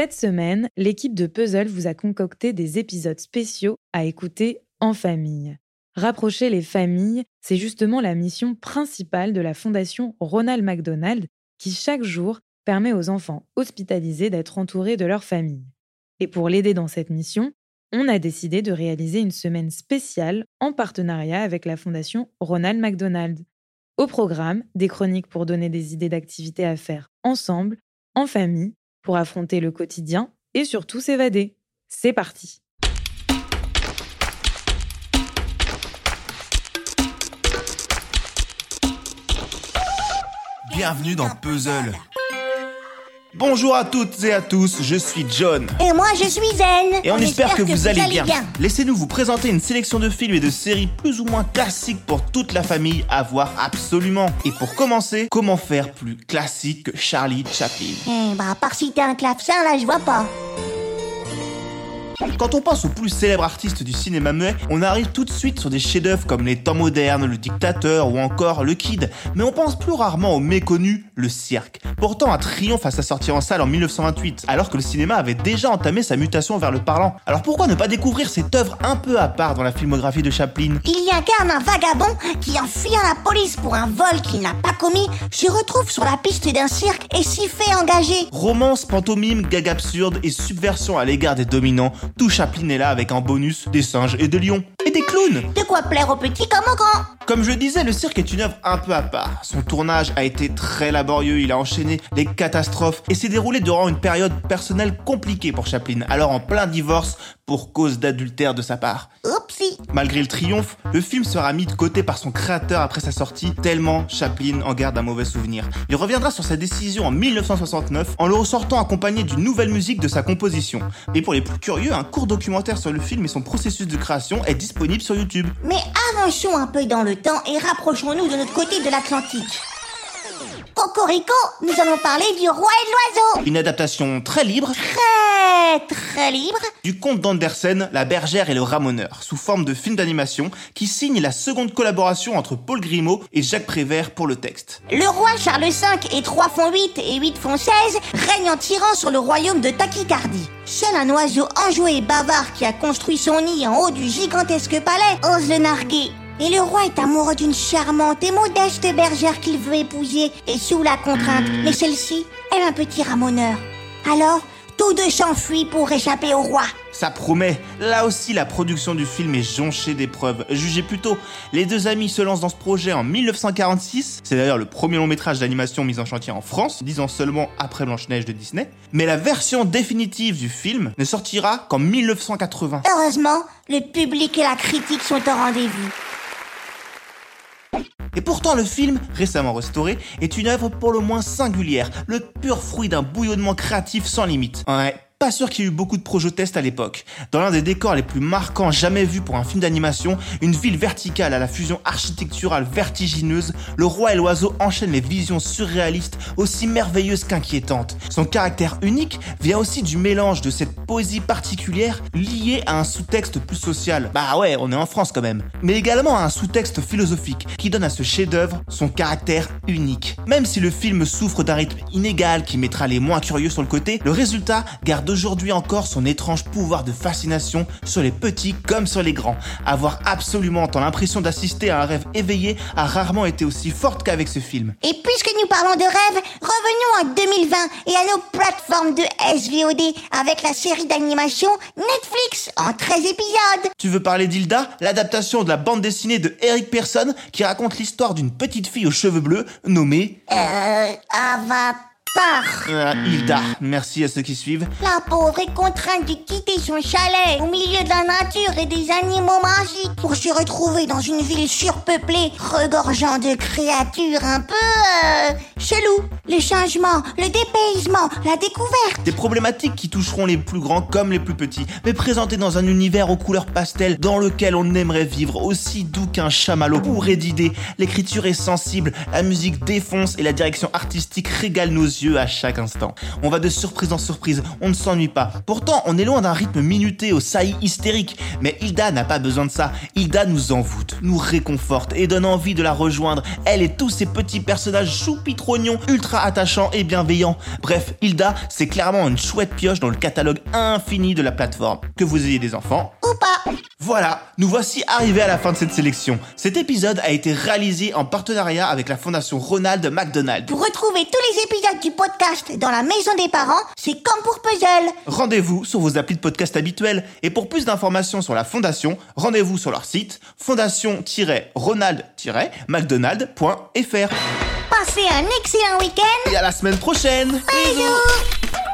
Cette semaine, l'équipe de Puzzle vous a concocté des épisodes spéciaux à écouter en famille. Rapprocher les familles, c'est justement la mission principale de la Fondation Ronald McDonald qui chaque jour permet aux enfants hospitalisés d'être entourés de leur famille. Et pour l'aider dans cette mission, on a décidé de réaliser une semaine spéciale en partenariat avec la Fondation Ronald McDonald. Au programme, des chroniques pour donner des idées d'activités à faire ensemble, en famille, pour affronter le quotidien et surtout s'évader. C'est parti Bienvenue dans Puzzle. Bonjour à toutes et à tous, je suis John. Et moi je suis Zen. Et on, espère, que, vous, allez bien. Laissez-nous vous présenter une sélection de films et de séries plus ou moins classiques pour toute la famille à voir absolument. Et pour commencer, comment faire plus classique que Charlie Chaplin? Eh bah, à part si t'es un clavecin, là je vois pas. Quand on pense aux plus célèbres artistes du cinéma muet, on arrive tout de suite sur des chefs-d'œuvre comme Les Temps modernes, Le Dictateur ou encore Le Kid, mais on pense plus rarement au méconnu Le Cirque. Pourtant, un triomphe à sa sortie en salle en 1928, alors que le cinéma avait déjà entamé sa mutation vers le parlant. Alors pourquoi ne pas découvrir cette œuvre un peu à part dans la filmographie de Chaplin? Il y incarne un vagabond qui, en fuyant la police pour un vol qu'il n'a pas commis, se retrouve sur la piste d'un cirque et s'y fait engager. Romance, pantomime, gag absurde et subversion à l'égard des dominants, tout Chaplin est là avec un bonus des singes et des lions. Et des clowns De quoi plaire aux petits comme aux grands Comme je disais, le cirque est une œuvre un peu à part. Son tournage a été très laborieux, il a enchaîné les catastrophes et s'est déroulé durant une période personnelle compliquée pour Chaplin, alors en plein divorce pour cause d'adultère de sa part. Oupsie Malgré le triomphe, le film sera mis de côté par son créateur après sa sortie, tellement Chaplin en garde un mauvais souvenir. Il reviendra sur sa décision en 1969 en le ressortant accompagné d'une nouvelle musique de sa composition. Et pour les plus curieux, un court documentaire sur le film et son processus de création est disponible sur YouTube. Mais avançons un peu dans le temps et rapprochons-nous de notre côté de l'Atlantique. Cocorico, nous allons parler du roi et de l'oiseau. Une adaptation très libre Très, très libre. du conte d'Andersen, La bergère et le ramoneur, sous forme de film d'animation qui signe la seconde collaboration entre Paul Grimaud et Jacques Prévert pour le texte. Le roi Charles V et 3 font 8 et 8 font 16 règne en tyran sur le royaume de Tachycardie. Seul un oiseau enjoué et bavard qui a construit son nid en haut du gigantesque palais ose le narguer. Et le roi est amoureux d'une charmante et modeste bergère qu'il veut épouser et sous la contrainte. Mais celle-ci est un petit ramoneur. Alors, tous deux s'enfuient pour échapper au roi. Ça promet. Là aussi, la production du film est jonchée d'épreuves. Jugez plutôt, les deux amis se lancent dans ce projet en 1946. C'est d'ailleurs le premier long métrage d'animation mis en chantier en France, dix ans seulement après Blanche-Neige de Disney. Mais la version définitive du film ne sortira qu'en 1980. Heureusement, le public et la critique sont au rendez-vous. Et pourtant, le film, récemment restauré, est une œuvre pour le moins singulière, le pur fruit d'un bouillonnement créatif sans limite. Ouais. Pas sûr qu'il y ait eu beaucoup de projets tests à l'époque. Dans l'un des décors les plus marquants jamais vus pour un film d'animation, une ville verticale à la fusion architecturale vertigineuse, le roi et l'oiseau enchaînent les visions surréalistes aussi merveilleuses qu'inquiétantes. Son caractère unique vient aussi du mélange de cette poésie particulière liée à un sous-texte plus social. Bah ouais, on est en France quand même. Mais également à un sous-texte philosophique qui donne à ce chef-d'œuvre son caractère unique. Même si le film souffre d'un rythme inégal qui mettra les moins curieux sur le côté, le résultat garde aujourd'hui encore son étrange pouvoir de fascination sur les petits comme sur les grands. Avoir absolument tant l'impression d'assister à un rêve éveillé a rarement été aussi forte qu'avec ce film. Et puisque nous parlons de rêve, revenons en 2020 et à nos plateformes de SVOD avec la série d'animation Netflix en 13 épisodes. Tu veux parler d'Hilda, l'adaptation de la bande dessinée de Eric Pearson qui raconte l'histoire d'une petite fille aux cheveux bleus nommée Euh, Avatar. euh, Hilda. Merci à ceux qui suivent. La pauvre est contrainte de quitter son chalet au milieu de la nature et des animaux magiques pour se retrouver dans une ville surpeuplée, regorgeant de créatures un peu euh, chelou. Le changement, le dépaysement, la découverte. Des problématiques qui toucheront les plus grands comme les plus petits, mais présentées dans un univers aux couleurs pastel dans lequel on aimerait vivre aussi doux qu'un chamallow bourré d'idées. L'écriture est sensible, la musique défonce et la direction artistique régale nos yeux à chaque instant. On va de surprise en surprise, on ne s'ennuie pas. Pourtant, on est loin d'un rythme minuté au saillie hystérique. Mais Hilda n'a pas besoin de ça. Hilda nous envoûte, nous réconforte et donne envie de la rejoindre. Elle et tous ces petits personnages choupitrognons, ultra attachants et bienveillants. Bref, Hilda, c'est clairement une chouette pioche dans le catalogue infini de la plateforme. Que vous ayez des enfants pas voilà, nous voici arrivés à la fin de cette sélection. Cet épisode a été réalisé en partenariat avec la fondation Ronald McDonald. Pour retrouver tous les épisodes du podcast dans la maison des parents, c'est comme pour Puzzle. Rendez-vous sur vos applis de podcast habituels et pour plus d'informations sur la fondation, rendez-vous sur leur site fondation-ronald-mcdonald.fr. Passez un excellent week-end. Et à la semaine prochaine Bisous